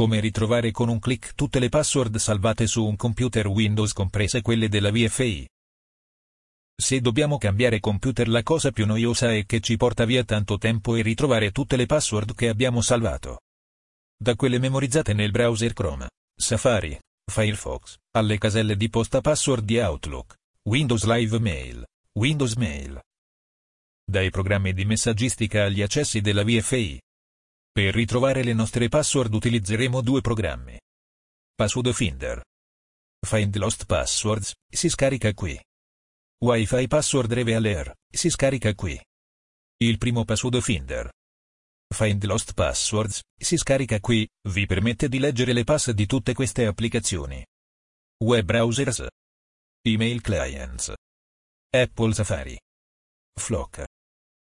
Come ritrovare con un clic tutte le password salvate su un computer Windows comprese quelle della VFI. Se dobbiamo cambiare computer la cosa più noiosa è che ci porta via tanto tempo e ritrovare tutte le password che abbiamo salvato. Da quelle memorizzate nel browser Chrome, Safari, Firefox, alle caselle di posta password di Outlook, Windows Live Mail, Windows Mail. Dai programmi di messaggistica agli accessi della VFI. Per ritrovare le nostre password utilizzeremo due programmi. Password Finder. Find Lost Passwords, si scarica qui. Wi-Fi Password Revealer, si scarica qui. Il primo Password Finder. Find Lost Passwords, si scarica qui, vi permette di leggere le pass di tutte queste applicazioni. Web browsers. Email clients. Apple Safari. Flock.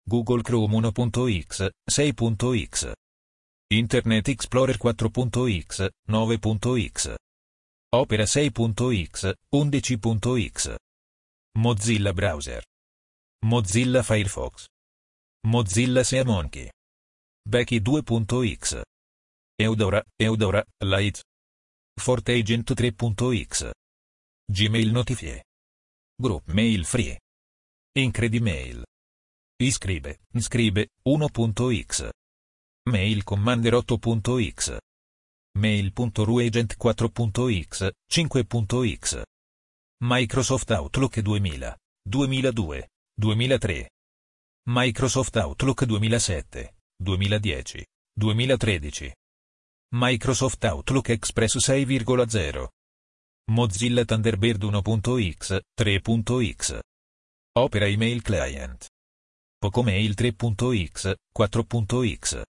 Google Chrome 1.x, 6.x. Internet Explorer 4.x, 9.x. Opera 6.x, 11.x. Mozilla Browser. Mozilla Firefox. Mozilla SeaMonkey. Becky 2.x. Eudora, Eudora, Lite. FortAgent 3.x. Gmail Notify. Group Mail Free. Incredimail. Iscribe, iscribe, 1.x. Mail Commander 8.x. Mail.ruagent 4.x, 5.x. Microsoft Outlook 2000, 2002, 2003. Microsoft Outlook 2007, 2010, 2013. Microsoft Outlook Express 6,0. Mozilla Thunderbird 1.x, 3.x. Opera Email Client. Pocomail 3.x, 4.x.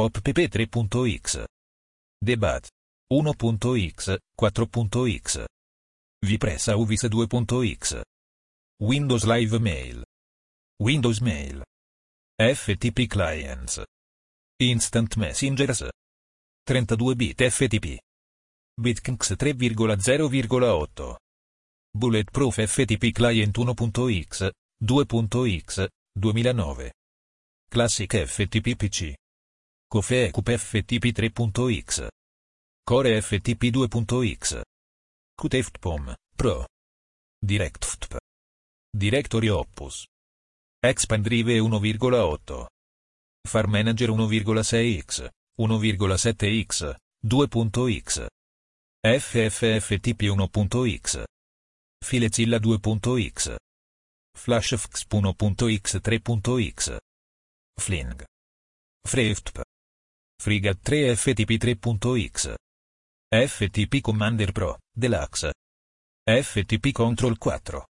PopPP 3.x. Debat. 1.x, 4.x. Vipressa Uvis 2.x. Windows Live Mail. Windows Mail. FTP Clients. Instant Messengers. 32 bit FTP. BitKnX 3,0,8. Bulletproof FTP Client 1.x, 2.x, 2009. Classic FTP PC. Cofeecup FTP 3.x. Core FTP 2.x. Qtftpom, Pro. DirectFTP. Directory Opus. Expandrive 1,8. Far Manager 1,6x, 1,7x, 2.x. FFFTP 1.x. Filezilla 2.x. FlashFX 1.x 3.x. Fling. FreeFTP. Frigate 3 FTP 3.x. FTP Commander Pro, Deluxe. FTP Control 4.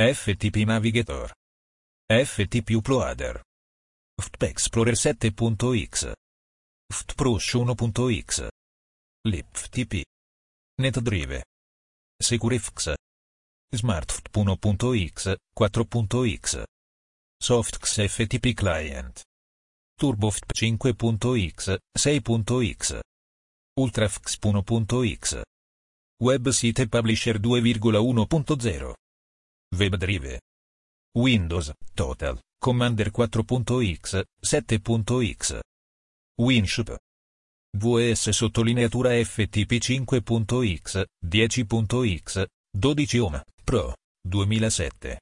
FTP Navigator. FTP Uploader. FTP Explorer 7.x. FTPrush 1.x. LibFTP. NetDrive. SecureFX. SmartFTP 1.x, 4.x. SoftX FTP Client. TurboFTP 5.x, 6.x. UltraFX 1.x. WebSite Publisher 2.1.0. WebDrive. Windows, Total, Commander 4.x, 7.x. WinShop. VS sottolineatura FTP 5.x, 10.x, 12 ohm, Pro, 2007.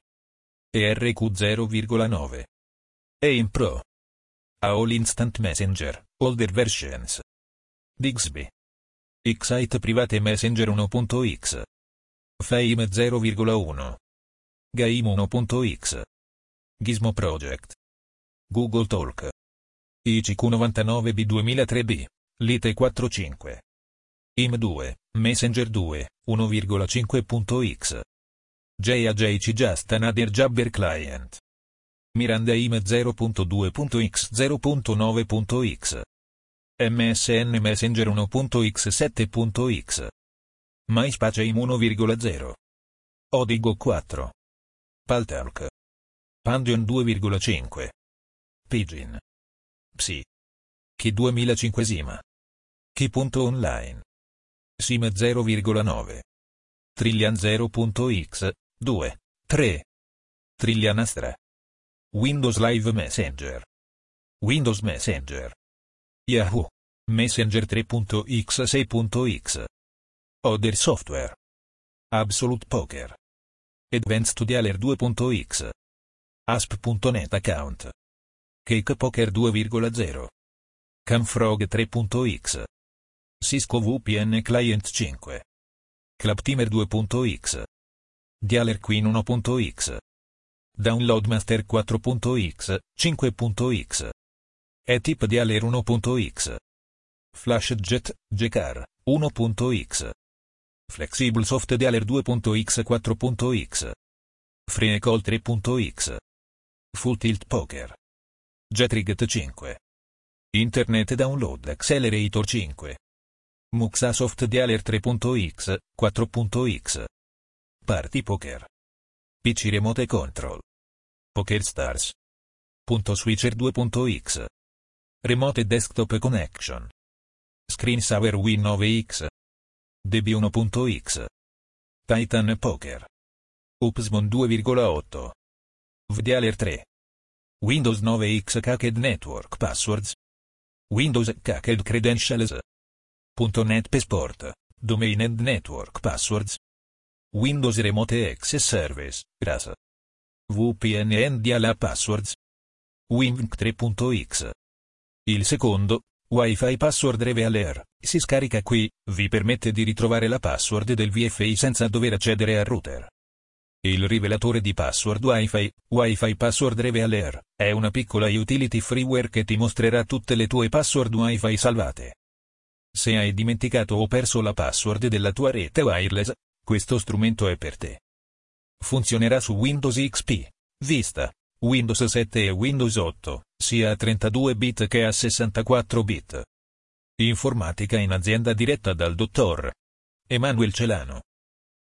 ERQ 0,9. AIM Pro. AOL Instant Messenger, Older Versions. Bixby. Excite Private Messenger 1.x. Fame 0,1. Gaim 1.x. Gizmo Project. Google Talk. ICQ99B 2003B. Lite 45. IM2, Messenger 2, 1,5.x. JAJC Just Another Jabber Client. Miranda IM 0.2.x 0.9.x. MSN Messenger 1.x 7.x. MySpace IM 1,0. Odigo 4. Paltalk. Pandion 2,5. Pidgin. Psi. Chi 2005 Sima. Chi.online. Sim 0,9. Trillian 0.x, 2, 3. Trillian Astra. Windows Live Messenger. Windows Messenger. Yahoo. Messenger 3.x 6.x. Other Software. Absolute Poker. Advanced Studialer 2.x. ASP.NET Account. Cake Poker 2.0. Camfrog 3.x. Cisco VPN Client 5. Claptimer 2.x. Dialer Queen 1.x. Downloadmaster 4.x, 5.x. ETIP Dialer 1.x. FlashJet, Gcar, 1.x. Flexible Soft Dialer 2.x 4.x. FreeCall 3.x. Full Tilt Poker. Jetriget 5. Internet Download Accelerator 5. Muxasoft Dialer 3.x, 4.x. Party Poker. PC Remote Control. Poker Stars. Punto Switcher 2.x. Remote Desktop Connection. Screensaver Win 9X. DB1.x. Titan Poker. Upsmon 2,8. VDaler 3. Windows 9X Caked Network Passwords. Windows Caked Credentials. .NET Sport, Domain and Network Passwords. Windows Remote Access Service, RAS. VPN and DLA Passwords. Winvink 3.x. Il secondo, Wi-Fi Password Revealer, si scarica qui, vi permette di ritrovare la password del VFI senza dover accedere al router. Il rivelatore di password Wi-Fi, Wi-Fi Password Revealer, è una piccola utility freeware che ti mostrerà tutte le tue password Wi-Fi salvate. Se hai dimenticato o perso la password della tua rete wireless, questo strumento è per te. Funzionerà su Windows XP, Vista, Windows 7 e Windows 8, sia a 32 bit che a 64 bit. Informatica in azienda diretta dal dottor Emanuel Celano.